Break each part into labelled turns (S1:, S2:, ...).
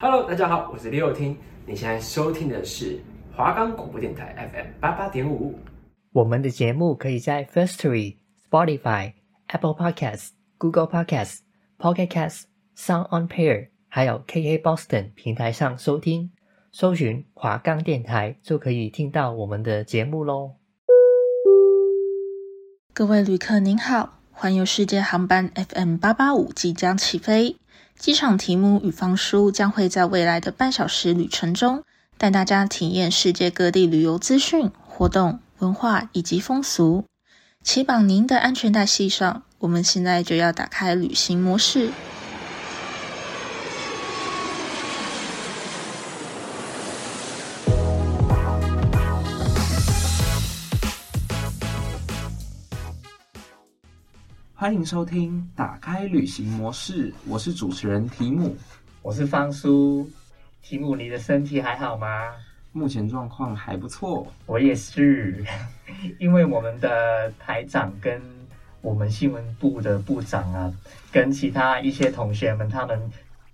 S1: Hello，大家好，我是李友听。你现在收听的是华冈广播电台 FM 八八点五。
S2: 我们的节目可以在 Firstory、Spotify、Apple Podcasts、Google Podcasts、Pocket Casts、Sound On Player，还有 KK Boston 平台上收听。搜寻华冈电台就可以听到我们的节目喽。
S3: 各位旅客您好，环游世界航班 FM 八八五即将起飞。机场题目与方叔将会在未来的半小时旅程中，带大家体验世界各地旅游资讯、活动、文化以及风俗。请绑您的安全带系上，我们现在就要打开旅行模式。
S4: 欢迎收听《打开旅行模式》，我是主持人提姆，
S2: 我是方叔。提姆，你的身体还好吗？
S4: 目前状况还不错。
S2: 我也是，因为我们的台长跟我们新闻部的部长啊，跟其他一些同学们，他们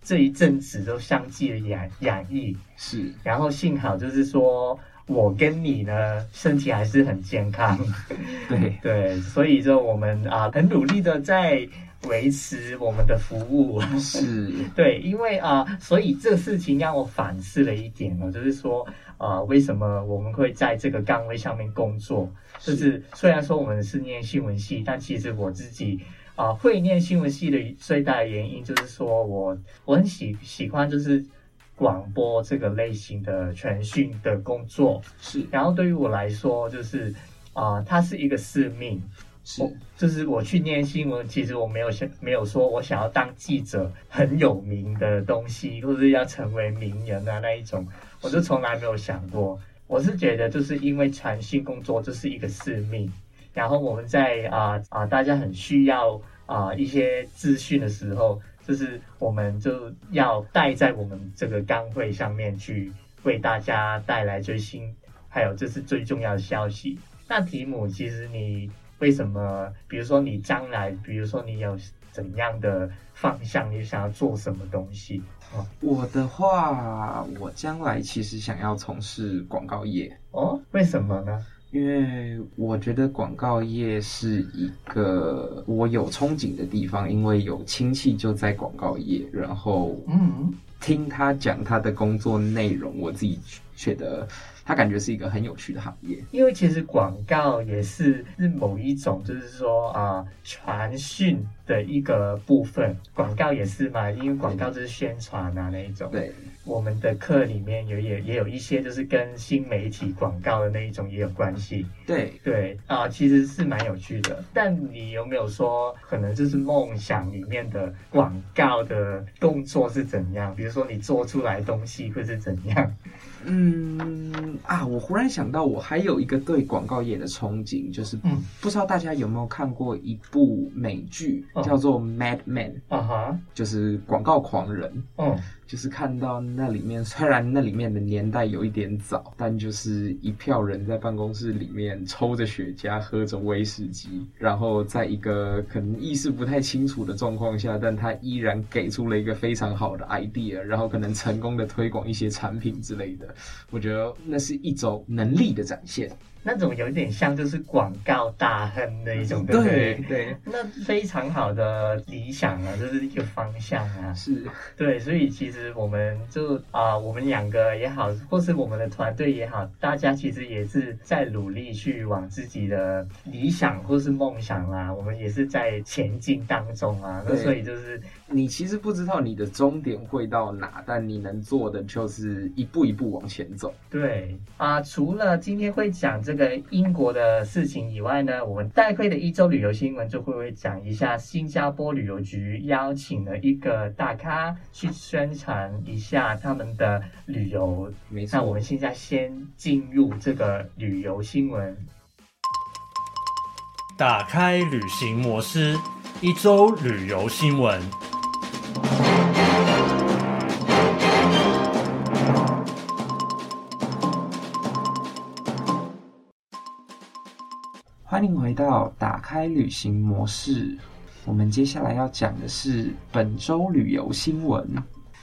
S2: 这一阵子都相继的染染疫，
S4: 是。
S2: 然后幸好就是说。我跟你呢，身体还是很健康，
S4: 对
S2: 对，所以就我们啊，很努力的在维持我们的服务，
S4: 是，
S2: 对，因为啊，所以这个事情让我反思了一点呢，就是说啊，为什么我们会在这个岗位上面工作？就是虽然说我们是念新闻系，但其实我自己啊，会念新闻系的最大的原因就是说我我很喜喜欢就是。广播这个类型的传讯的工作。
S4: 是，
S2: 然后对于我来说，就是啊、呃，它是一个使命，
S4: 是，
S2: 就是我去念新闻，其实我没有想，没有说我想要当记者很有名的东西，或者要成为名人啊那一种，我就从来没有想过。我是觉得，就是因为传讯工作这是一个使命，然后我们在啊啊、呃，大家很需要啊、呃、一些资讯的时候。就是我们就要带在我们这个岗位上面去为大家带来最新，还有这是最重要的消息。那提姆，其实你为什么？比如说你将来，比如说你有怎样的方向，你想要做什么东西？
S4: 哦，我的话，我将来其实想要从事广告业。
S2: 哦，为什么呢？
S4: 因为我觉得广告业是一个我有憧憬的地方，因为有亲戚就在广告业，然后嗯，听他讲他的工作内容，我自己觉得他感觉是一个很有趣的行业。
S2: 因为其实广告也是是某一种，就是说啊，传讯的一个部分，广告也是嘛，因为广告就是宣传啊那一种。
S4: 对。
S2: 我们的课里面有也也有一些，就是跟新媒体广告的那一种也有关系。
S4: 对
S2: 对啊，其实是蛮有趣的。但你有没有说，可能就是梦想里面的广告的动作是怎样？比如说你做出来东西 会是怎样？
S4: 嗯啊，我忽然想到，我还有一个对广告业的憧憬，就是嗯，不知道大家有没有看过一部美剧，嗯、叫做《Mad Men》啊哈，就是广告狂人。嗯。就是看到那里面，虽然那里面的年代有一点早，但就是一票人在办公室里面抽着雪茄，喝着威士忌，然后在一个可能意识不太清楚的状况下，但他依然给出了一个非常好的 idea，然后可能成功的推广一些产品之类的。我觉得那是一种能力的展现。
S2: 那种有点像就是广告大亨的一种，对不对？
S4: 对，对，
S2: 那非常好的理想啊，就是一个方向啊。
S4: 是，
S2: 对，所以其实我们就啊、呃，我们两个也好，或是我们的团队也好，大家其实也是在努力去往自己的理想或是梦想啊，我们也是在前进当中啊。那所以就是
S4: 你其实不知道你的终点会到哪，但你能做的就是一步一步往前走。
S2: 对啊、呃，除了今天会讲这个。英国的事情以外呢，我们带会的一周旅游新闻就会会讲一下新加坡旅游局邀请了一个大咖去宣传一下他们的旅游。没错，那我们现在先进入这个旅游新闻。
S5: 打开旅行模式，一周旅游新闻。
S4: 欢迎回到打开旅行模式。我们接下来要讲的是本周旅游新闻。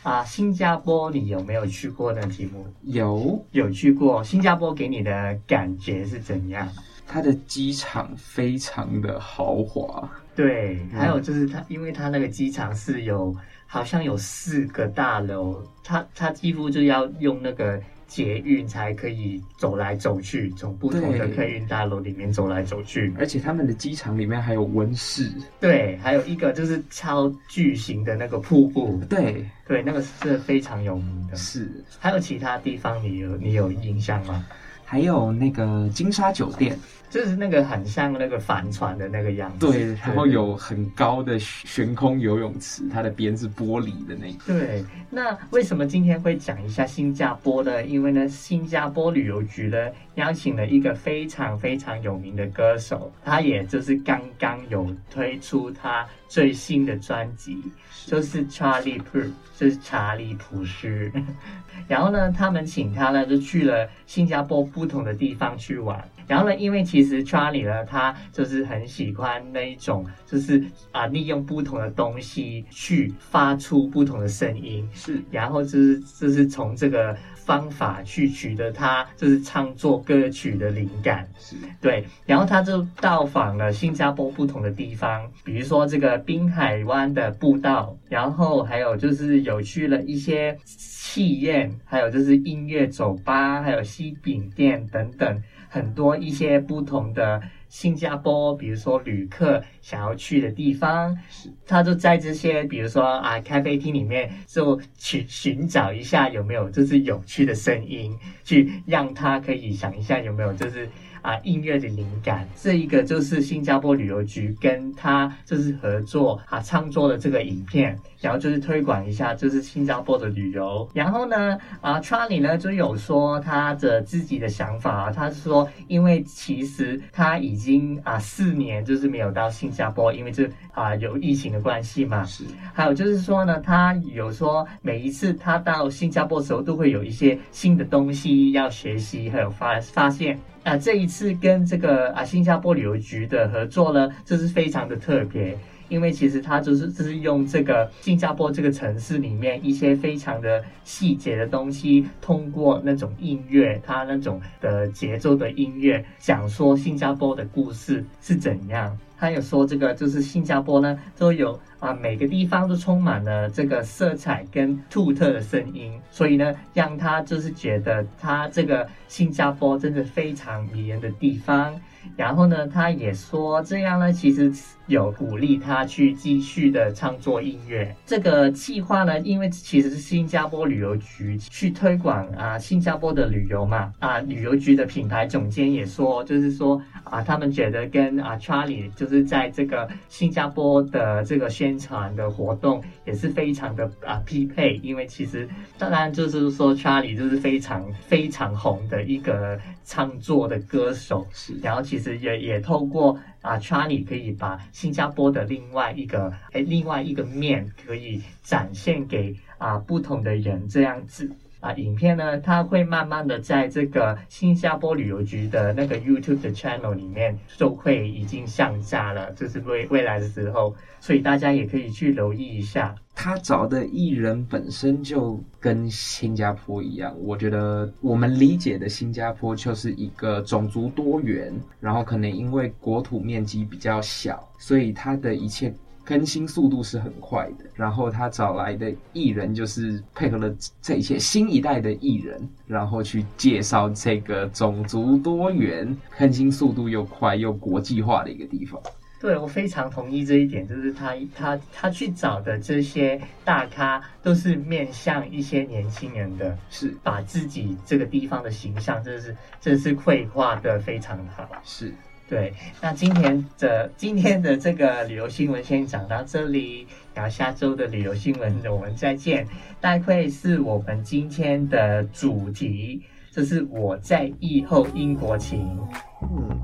S2: 啊，新加坡你有没有去过的？题目
S4: 有，
S2: 有去过。新加坡给你的感觉是怎样？
S4: 它的机场非常的豪华。
S2: 对，还有就是它，因为它那个机场是有好像有四个大楼，它它几乎就要用那个。捷运才可以走来走去，从不同的客运大楼里面走来走去。
S4: 而且他们的机场里面还有温室，
S2: 对，还有一个就是超巨型的那个瀑布，
S4: 对
S2: 对，那个是非常有名的。
S4: 是，
S2: 还有其他地方你有你有印象吗？
S4: 还有那个金沙酒店。
S2: 就是那个很像那个帆船的那个样子，
S4: 对，然后有很高的悬空游泳池，它的边是玻璃的那个。
S2: 对，那为什么今天会讲一下新加坡呢？因为呢，新加坡旅游局呢邀请了一个非常非常有名的歌手，他也就是刚刚有推出他最新的专辑，就是 Charlie Puth，就是查理普斯。然后呢，他们请他呢就去了新加坡不同的地方去玩。然后呢，因为其实 Charlie 呢，他就是很喜欢那一种，就是啊，利用不同的东西去发出不同的声音，
S4: 是，
S2: 然后就是就是从这个方法去取得他就是创作歌曲的灵感，
S4: 是
S2: 对。然后他就到访了新加坡不同的地方，比如说这个滨海湾的步道，然后还有就是有去了一些气焰，还有就是音乐酒吧，还有西饼店等等。很多一些不同的新加坡，比如说旅客想要去的地方，他就在这些，比如说啊，咖啡厅里面就去寻找一下有没有就是有趣的声音，去让他可以想一下有没有就是。啊，音乐的灵感，这一个就是新加坡旅游局跟他就是合作啊，创作的这个影片，然后就是推广一下，就是新加坡的旅游。然后呢，啊，Charlie 呢就有说他的自己的想法，他是说，因为其实他已经啊四年就是没有到新加坡，因为这啊有疫情的关系嘛。
S4: 是。还
S2: 有就是说呢，他有说每一次他到新加坡的时候，都会有一些新的东西要学习，还有发发现。啊，这一次跟这个啊新加坡旅游局的合作呢，这是非常的特别，因为其实它就是就是用这个新加坡这个城市里面一些非常的细节的东西，通过那种音乐，它那种的节奏的音乐，讲说新加坡的故事是怎样。他有说这个就是新加坡呢，都有啊每个地方都充满了这个色彩跟独特的声音，所以呢，让他就是觉得他这个新加坡真的非常迷人的地方。然后呢，他也说这样呢，其实有鼓励他去继续的创作音乐。这个计划呢，因为其实是新加坡旅游局去推广啊新加坡的旅游嘛，啊旅游局的品牌总监也说，就是说啊他们觉得跟啊 Charlie 就在这个新加坡的这个宣传的活动也是非常的啊匹配，因为其实当然就是说 Charlie 就是非常非常红的一个创作的歌手，是然后。其实也也透过啊，Charlie 可以把新加坡的另外一个哎，另外一个面可以展现给啊不同的人这样子啊，影片呢，它会慢慢的在这个新加坡旅游局的那个 YouTube 的 channel 里面就会已经上架了，就是未未来的时候，所以大家也可以去留意一下。
S4: 他找的艺人本身就跟新加坡一样，我觉得我们理解的新加坡就是一个种族多元，然后可能因为国土面积比较小，所以他的一切更新速度是很快的。然后他找来的艺人就是配合了这一切新一代的艺人，然后去介绍这个种族多元、更新速度又快又国际化的一个地方。
S2: 对，我非常同意这一点，就是他他他去找的这些大咖都是面向一些年轻人的，
S4: 是
S2: 把自己这个地方的形象，真的是真是绘画的非常好。
S4: 是
S2: 对。那今天的今天的这个旅游新闻先讲到这里，然后下周的旅游新闻我们再见。待会是我们今天的主题，这是我在疫后英国情。嗯。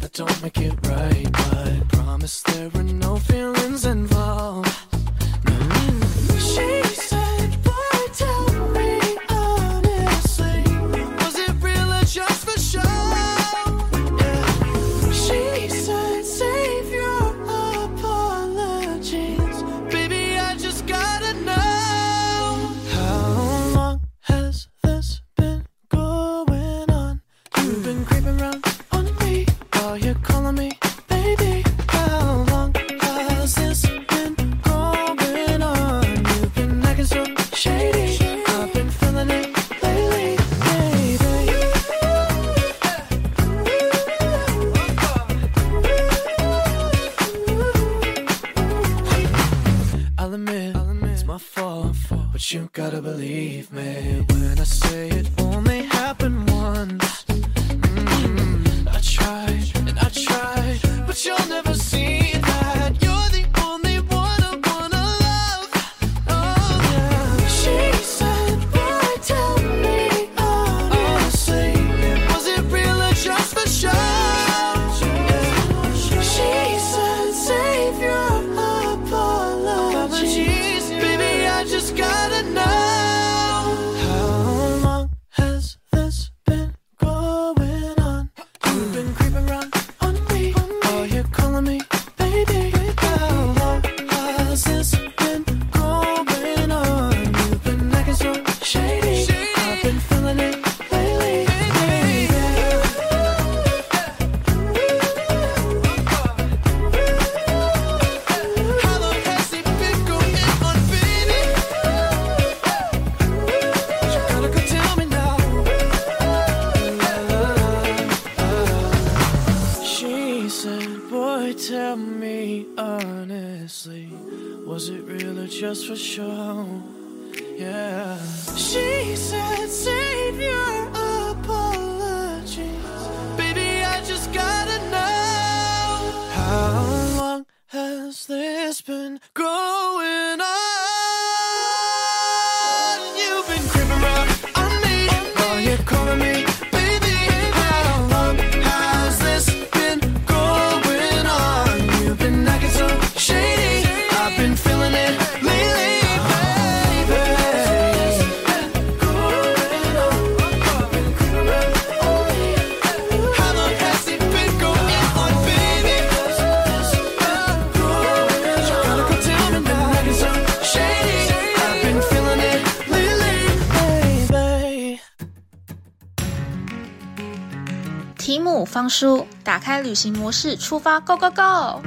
S2: that don't make it right. But promise there were no feelings involved. Mm. She said, tell me
S6: honestly, was it real or just for show? She said, Save your apologies, baby. I just gotta know. How long has this been going on? You've been creeping around. You're calling me calling me,
S3: 方叔，打开旅行模式，出发，Go Go Go！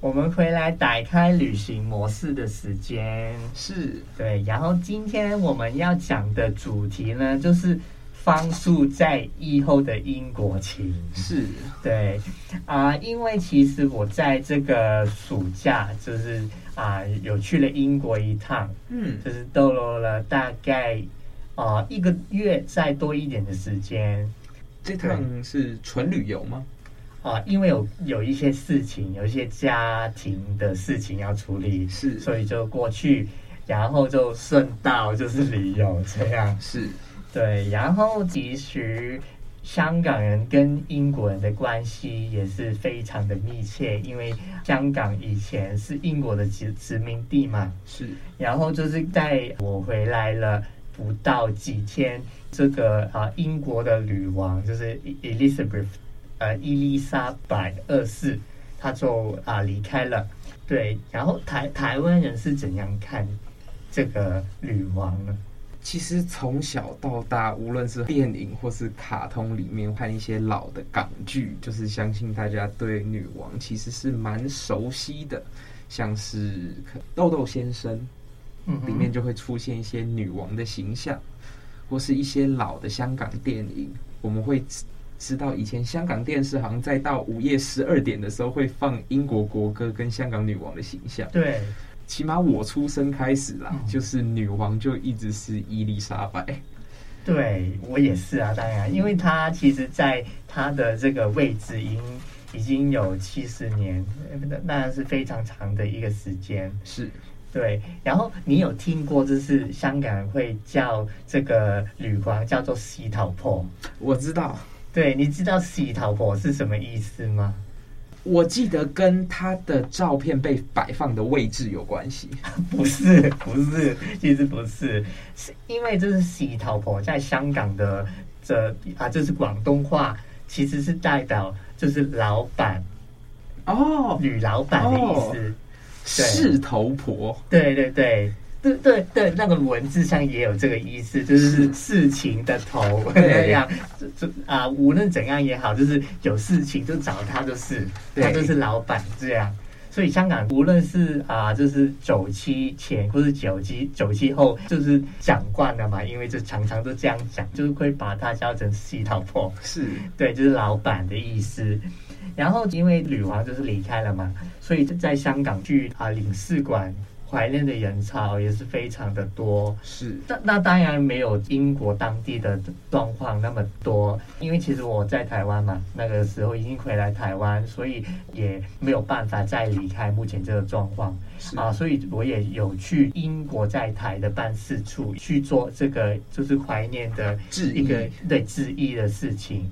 S2: 我们回来打开旅行模式的时间。
S4: 是。
S2: 对，然后今天我们要讲的主题呢，就是方叔在以后的英国情。
S4: 是，
S2: 对啊、呃，因为其实我在这个暑假就是啊、呃，有去了英国一趟，
S4: 嗯，
S2: 就是逗留了大概啊、呃、一个月再多一点的时间。
S4: 这趟是纯旅游吗？
S2: 啊，因为有有一些事情，有一些家庭的事情要处理，
S4: 是，
S2: 所以就过去，然后就顺道就是旅游这样，
S4: 是，
S2: 对，然后其实香港人跟英国人的关系也是非常的密切，因为香港以前是英国的殖殖民地嘛，
S4: 是，
S2: 然后就是在我回来了不到几天，这个啊英国的女王就是 Elizabeth。呃，伊丽莎白二世，她就啊离开了。对，然后台台湾人是怎样看这个女王呢？
S4: 其实从小到大，无论是电影或是卡通里面看一些老的港剧，就是相信大家对女王其实是蛮熟悉的，像是《豆豆先生》，里面就会出现一些女王的形象，或是一些老的香港电影，我们会。知道以前香港电视好像在到午夜十二点的时候会放英国国歌跟香港女王的形象。
S2: 对，
S4: 起码我出生开始啦，嗯、就是女王就一直是伊丽莎白。
S2: 对，我也是啊，当然，因为她其实在她的这个位置已经已经有七十年，那是非常长的一个时间。
S4: 是，
S2: 对。然后你有听过，就是香港人会叫这个女皇叫做洗头婆？
S4: 我知道。
S2: 对，你知道“洗头婆”是什么意思吗？
S4: 我记得跟她的照片被摆放的位置有关系。
S2: 不是，不是，其实不是，是因为这是“洗头婆”在香港的这啊，这是广东话，其实是代表就是老板
S4: 哦，
S2: 女老板的意思。
S4: 事头婆，
S2: 对对对。对对对，那个文字上也有这个意思，就是事情的头 那样，就啊，无论怎样也好，就是有事情就找他，就是他就是老板这样。所以香港无论是啊，就是九七前或是九七九七后，就是讲惯了嘛，因为就常常都这样讲，就是会把它叫成洗头婆，
S4: 是
S2: 对，就是老板的意思。然后因为女王就是离开了嘛，所以在香港去啊领事馆。怀念的人潮也是非常的多。
S4: 是，
S2: 那那当然没有英国当地的状况那么多，因为其实我在台湾嘛，那个时候已经回来台湾，所以也没有办法再离开目前这个状况啊，所以我也有去英国在台的办事处去做这个就是怀念的一个对致意的事情。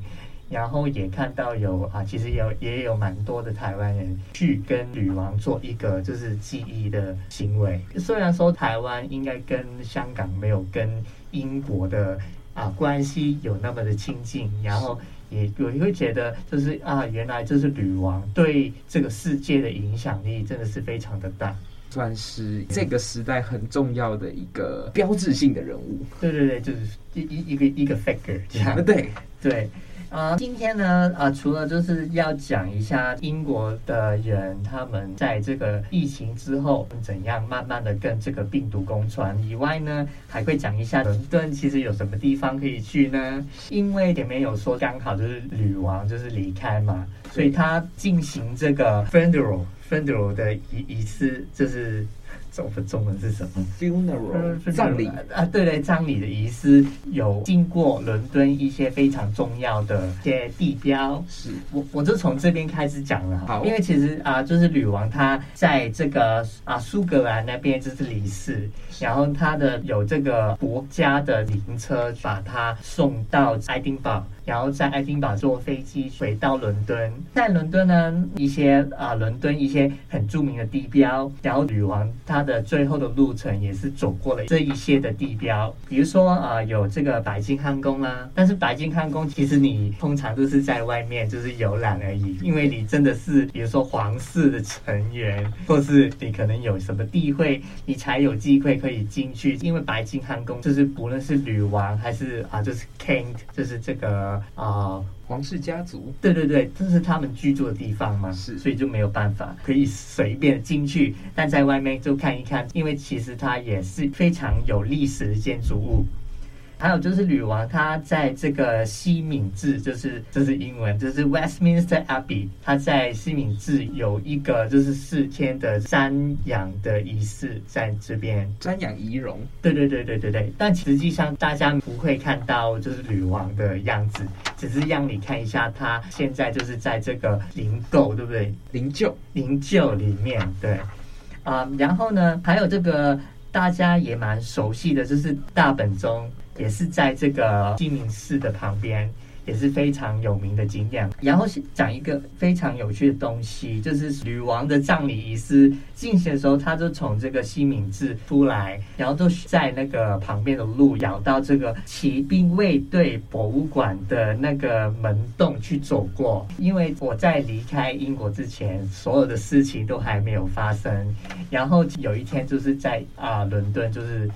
S2: 然后也看到有啊，其实有也有蛮多的台湾人去跟女王做一个就是记忆的行为。虽然说台湾应该跟香港没有跟英国的啊关系有那么的亲近，然后也我会觉得就是啊，原来就是女王对这个世界的影响力真的是非常的大，
S4: 算是这个时代很重要的一个标志性的人物。
S2: 对对对，就是一一一个一个 figure 这样。
S4: 对
S2: 对。啊，今天呢，啊，除了就是要讲一下英国的人他们在这个疫情之后怎样慢慢的跟这个病毒共存以外呢，还会讲一下伦敦其实有什么地方可以去呢？因为前面有说刚好就是女王就是离开嘛，所以他进行这个 funeral funeral 的仪仪式就是。中文中文是什么
S4: ？funeral 葬礼
S2: 啊，对对，葬礼的仪式有经过伦敦一些非常重要的一些地标。
S4: 是
S2: 我我就从这边开始讲了，
S4: 好，
S2: 因为其实啊，就是女王她在这个啊苏格兰那边就是离世，然后她的有这个国家的灵车把她送到爱丁堡。然后在爱丁堡坐飞机回到伦敦，在伦敦呢，一些啊伦敦一些很著名的地标，然后女王她他的最后的路程也是走过了这一些的地标，比如说啊有这个白金汉宫啦，但是白金汉宫其实你通常都是在外面就是游览而已，因为你真的是比如说皇室的成员，或是你可能有什么地位，你才有机会可以进去，因为白金汉宫就是不论是女王还是啊就是 king 就是这个。啊、
S4: 皇室家族，
S2: 对对对，这是他们居住的地方嘛，
S4: 是，
S2: 所以就没有办法可以随便进去，但在外面就看一看，因为其实它也是非常有历史的建筑物。还有就是女王，她在这个西敏寺，就是这是英文，就是 Westminster Abbey，她在西敏寺有一个就是四天的瞻仰的仪式在这边
S4: 瞻仰仪容。
S2: 对对对对对对，但实际上大家不会看到就是女王的样子，只是让你看一下她现在就是在这个灵柩，对不对？
S4: 灵柩，
S2: 灵柩里面，对啊，然后呢，还有这个大家也蛮熟悉的，就是大本钟。也是在这个西敏寺的旁边，也是非常有名的景点。然后讲一个非常有趣的东西，就是女王的葬礼仪式进行的时候，她就从这个西敏寺出来，然后就在那个旁边的路绕到这个骑兵卫队博物馆的那个门洞去走过。因为我在离开英国之前，所有的事情都还没有发生。然后有一天就是在啊伦敦，就是。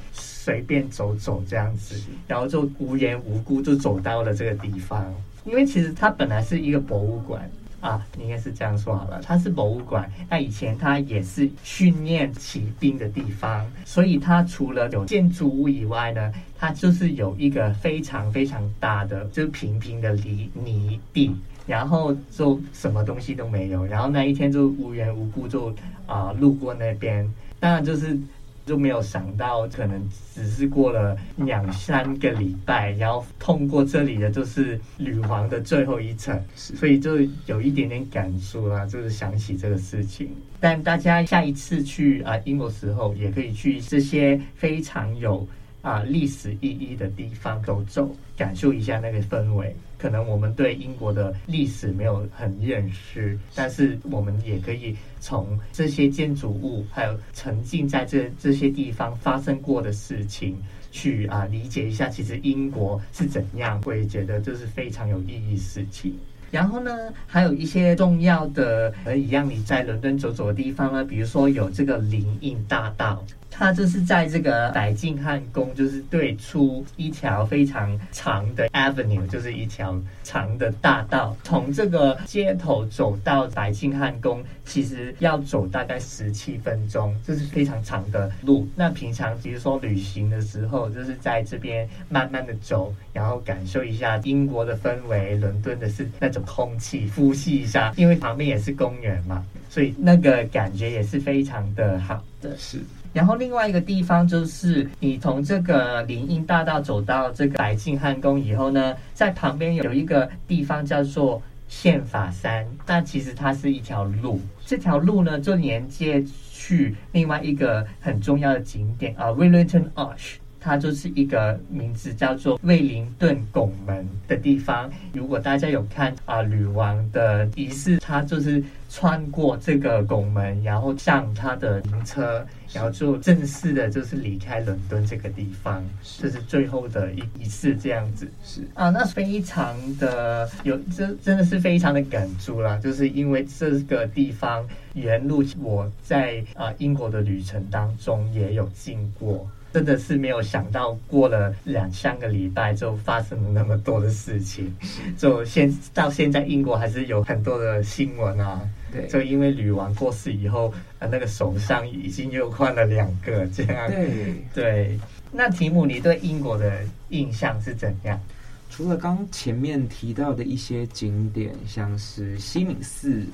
S2: 随便走走这样子，然后就无缘无故就走到了这个地方。因为其实它本来是一个博物馆啊，应该是这样说好了，它是博物馆。那以前它也是训练骑兵的地方，所以它除了有建筑物以外呢，它就是有一个非常非常大的，就是平平的泥泥地，然后就什么东西都没有。然后那一天就无缘无故就啊路过那边，当然就是。就没有想到，可能只是过了两三个礼拜，然后通过这里的就是女皇的最后一层，所以就有一点点感触啦，就是想起这个事情。但大家下一次去啊英国时候，也可以去这些非常有啊历史意义的地方走走，感受一下那个氛围。可能我们对英国的历史没有很认识，但是我们也可以从这些建筑物，还有沉浸在这这些地方发生过的事情，去啊理解一下，其实英国是怎样，我也觉得这是非常有意义事情。然后呢，还有一些重要的，可以让你在伦敦走走的地方呢，比如说有这个林荫大道。它就是在这个白金汉宫，就是对出一条非常长的 avenue，就是一条长的大道。从这个街头走到白金汉宫，其实要走大概十七分钟，这是非常长的路。那平常比如说旅行的时候，就是在这边慢慢的走，然后感受一下英国的氛围，伦敦的是那种空气，呼吸一下，因为旁边也是公园嘛，所以那个感觉也是非常的好的。
S4: 是。
S2: 然后另外一个地方就是你从这个林荫大道走到这个白金汉宫以后呢，在旁边有一个地方叫做宪法山，但其实它是一条路，这条路呢就连接去另外一个很重要的景点啊，Wellington Arch。它就是一个名字叫做威灵顿拱门的地方。如果大家有看啊，女王的仪式，它就是穿过这个拱门，然后上他的灵车，然后就正式的就是离开伦敦这个地方，这是最后的一一次，这样子。是啊，那非常的有，这真的是非常的感触啦，就是因为这个地方原路我在啊英国的旅程当中也有经过。真的是没有想到，过了两三个礼拜就发生了那么多的事情，就现到现在英国还是有很多的新闻啊。对，就因为女王过世以后，呃，那个首相已经又换了两个，这样。对对。那提姆，你对英国的印象是怎样？
S4: 除了刚前面提到的一些景点，像是西敏寺、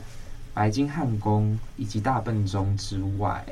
S4: 白金汉宫以及大笨钟之外。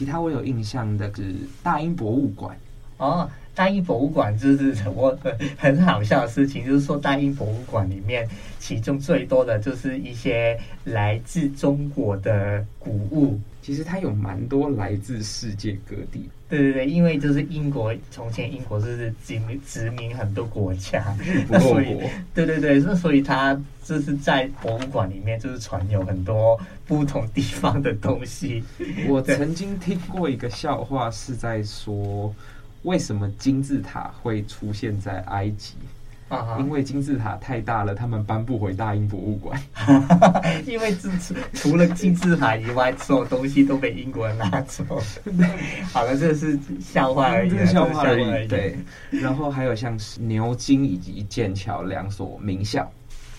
S4: 其他我有印象的是大英博物馆
S2: 哦，大英博物馆就是我很好笑的事情，就是说大英博物馆里面，其中最多的就是一些来自中国的古物。
S4: 其实它有蛮多来自世界各地。
S2: 对对对，因为就是英国，从前英国就是殖民殖民很多国家，所以对对对，那所以它就是在博物馆里面就是存有很多不同地方的东西。
S4: 我曾经听过一个笑话，是在说为什么金字塔会出现在埃及。因为金字塔太大了，他们搬不回大英博物馆。
S2: 因为这除除了金字塔以外，所有东西都被英国人拿走。好了，这是笑话而已，
S4: 笑话而已。对，然后还有像是牛津以及剑桥两所名校。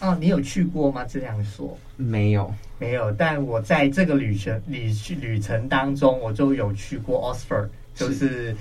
S2: 哦，你有去过吗？这两所？
S4: 没有，
S2: 没有。但我在这个旅程旅旅程当中，我就有去过 Oxford，就是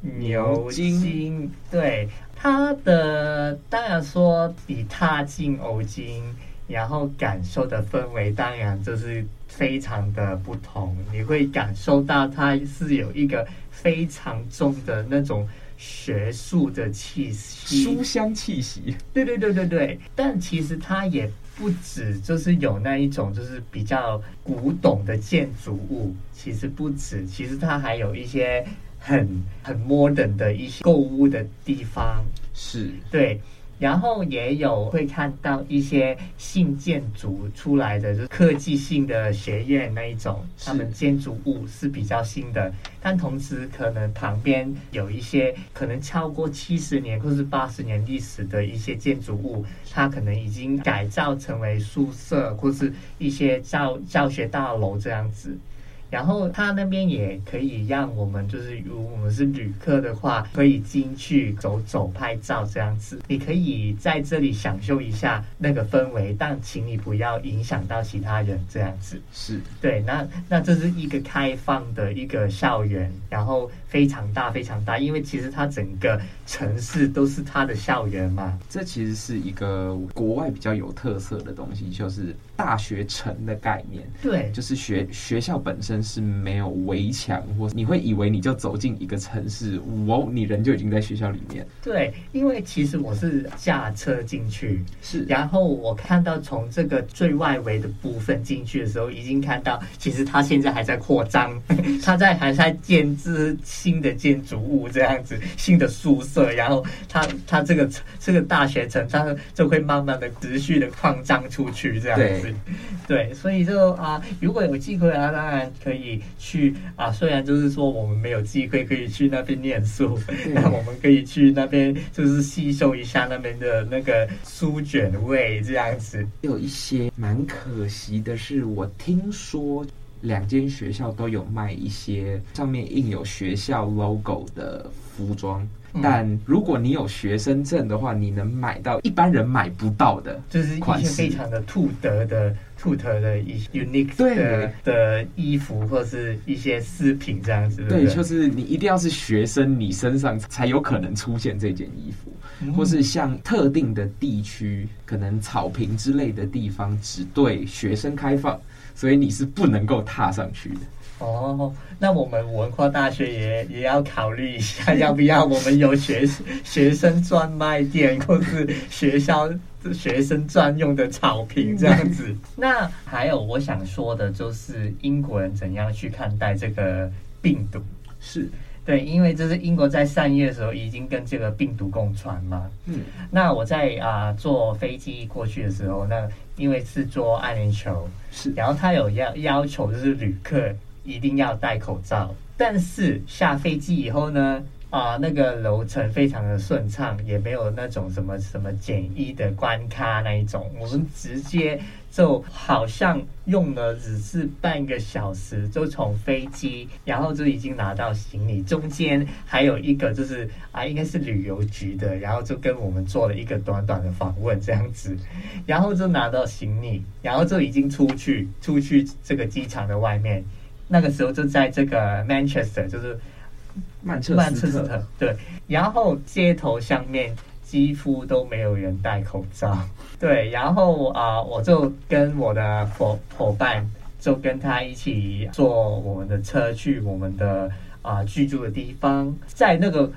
S2: 牛津。对。他的当然说比踏进牛津，然后感受的氛围当然就是非常的不同。你会感受到它是有一个非常重的那种学术的气息，
S4: 书香气息。
S2: 对对对对对。但其实它也不止就是有那一种就是比较古董的建筑物，其实不止，其实它还有一些。很很 modern 的一些购物的地方，
S4: 是
S2: 对，然后也有会看到一些新建筑出来的，就是科技性的学院那一种，他们建筑物是比较新的，但同时可能旁边有一些可能超过七十年或是八十年历史的一些建筑物，它可能已经改造成为宿舍或是一些教教学大楼这样子。然后他那边也可以让我们，就是如果我们是旅客的话，可以进去走走、拍照这样子。你可以在这里享受一下那个氛围，但请你不要影响到其他人这样子。
S4: 是
S2: 对，那那这是一个开放的一个校园，然后非常大非常大，因为其实它整个城市都是它的校园嘛。
S4: 这其实是一个国外比较有特色的东西，就是大学城的概念。
S2: 对，
S4: 就是学学校本身。是没有围墙，或你会以为你就走进一个城市，哦，你人就已经在学校里面。
S2: 对，因为其实我是驾车进去，
S4: 是，
S2: 然后我看到从这个最外围的部分进去的时候，已经看到其实它现在还在扩张，它在还在建置新的建筑物这样子，新的宿舍，然后它它这个这个大学城，它就会慢慢的持续的扩张出去这样子。对，对，所以就啊，如果有机会啊，当然可以去啊。虽然就是说我们没有机会可以去那边念书，那我们可以去那边就是吸收一下那边的那个书卷味这样子。
S4: 有一些蛮可惜的是，我听说两间学校都有卖一些上面印有学校 logo 的服装。但如果你有学生证的话，你能买到一般人买不到的，
S2: 就是一些非常的兔德的兔德的一些 unique 的的衣服，或是一些饰品这样子。对，
S4: 对，就是你一定要是学生，你身上才有可能出现这件衣服，嗯、或是像特定的地区，可能草坪之类的地方只对学生开放，所以你是不能够踏上去的。
S2: 哦，那我们文化大学也也要考虑一下，要不要我们有学学生专卖店，或是学校学生专用的草坪这样子？那还有我想说的就是英国人怎样去看待这个病毒？
S4: 是
S2: 对，因为这是英国在三月的时候已经跟这个病毒共存嘛。嗯，那我在啊、呃、坐飞机过去的时候，那因为是坐阿联酋，是，然后他有要要求就是旅客。一定要戴口罩，但是下飞机以后呢，啊，那个楼层非常的顺畅，也没有那种什么什么检疫的关卡那一种，我们直接就好像用了只是半个小时，就从飞机，然后就已经拿到行李，中间还有一个就是啊，应该是旅游局的，然后就跟我们做了一个短短的访问这样子，然后就拿到行李，然后就已经出去，出去这个机场的外面。那个时候就在这个 Manchester，就是
S4: 曼彻
S2: 曼彻斯特，对。然后街头上面几乎都没有人戴口罩，对。然后啊、呃，我就跟我的伙伙伴，就跟他一起坐我们的车去我们的啊、呃、居住的地方，在那个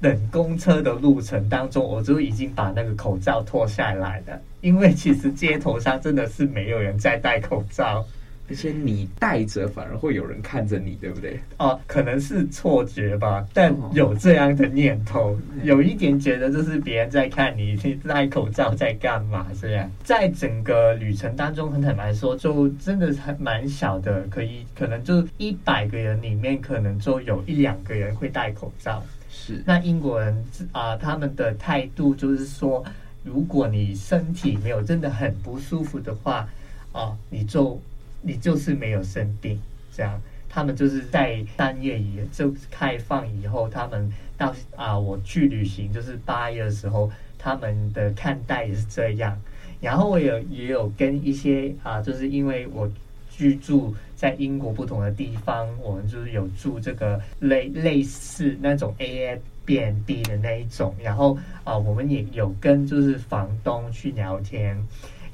S2: 等公车的路程当中，我就已经把那个口罩脱下来了，因为其实街头上真的是没有人在戴口罩。
S4: 而且你戴着反而会有人看着你，对不对？
S2: 哦，可能是错觉吧，但有这样的念头，有一点觉得就是别人在看你，你戴口罩在干嘛？这样，在整个旅程当中，很坦白说，就真的还蛮小的，可以可能就一百个人里面，可能就有一两个人会戴口罩。
S4: 是，
S2: 那英国人啊、呃，他们的态度就是说，如果你身体没有真的很不舒服的话，啊、呃，你就。你就是没有生病，这样，他们就是在三月以就开放以后，他们到啊，我去旅行就是八月的时候，他们的看待也是这样。然后我有也有跟一些啊，就是因为我居住在英国不同的地方，我们就是有住这个类类似那种 Airbnb 的那一种，然后啊，我们也有跟就是房东去聊天。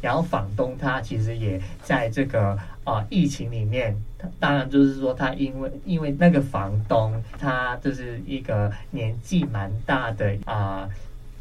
S2: 然后房东他其实也在这个啊、呃、疫情里面，当然就是说他因为因为那个房东他就是一个年纪蛮大的啊、呃、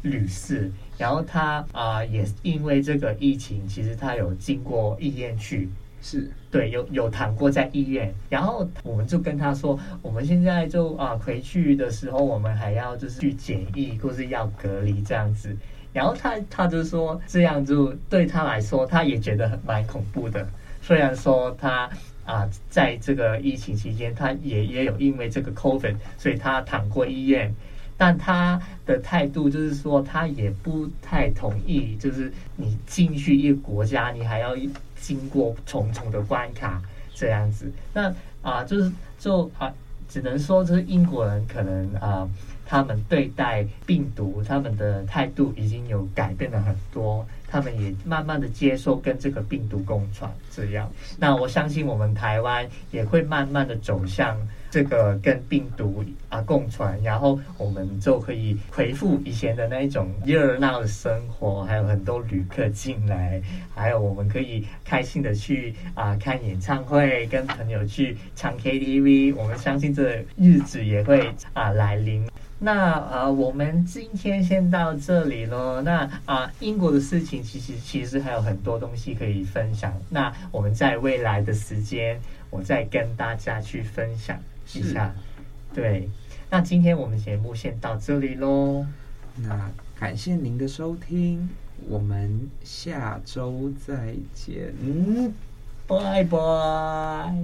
S2: 女士，然后他啊、呃、也因为这个疫情，其实他有经过医院去，
S4: 是。
S2: 对有有躺过在医院，然后我们就跟他说，我们现在就啊、呃、回去的时候，我们还要就是去检疫或是要隔离这样子。然后他他就说，这样就对他来说，他也觉得蛮恐怖的。虽然说他啊，在这个疫情期间，他也也有因为这个 COVID，所以他躺过医院。但他的态度就是说，他也不太同意，就是你进去一个国家，你还要经过重重的关卡这样子。那啊，就是就啊，只能说就是英国人可能啊。他们对待病毒，他们的态度已经有改变了很多，他们也慢慢的接受跟这个病毒共存这样。那我相信我们台湾也会慢慢的走向这个跟病毒啊共存，然后我们就可以恢复以前的那一种热闹的生活，还有很多旅客进来，还有我们可以开心的去啊看演唱会，跟朋友去唱 KTV。我们相信这日子也会啊来临。那啊，我们今天先到这里喽。那啊，英国的事情其实其实还有很多东西可以分享。那我们在未来的时间，我再跟大家去分享一下。对，那今天我们节目先到这里喽。
S4: 那感谢您的收听，我们下周再见，
S2: 拜拜。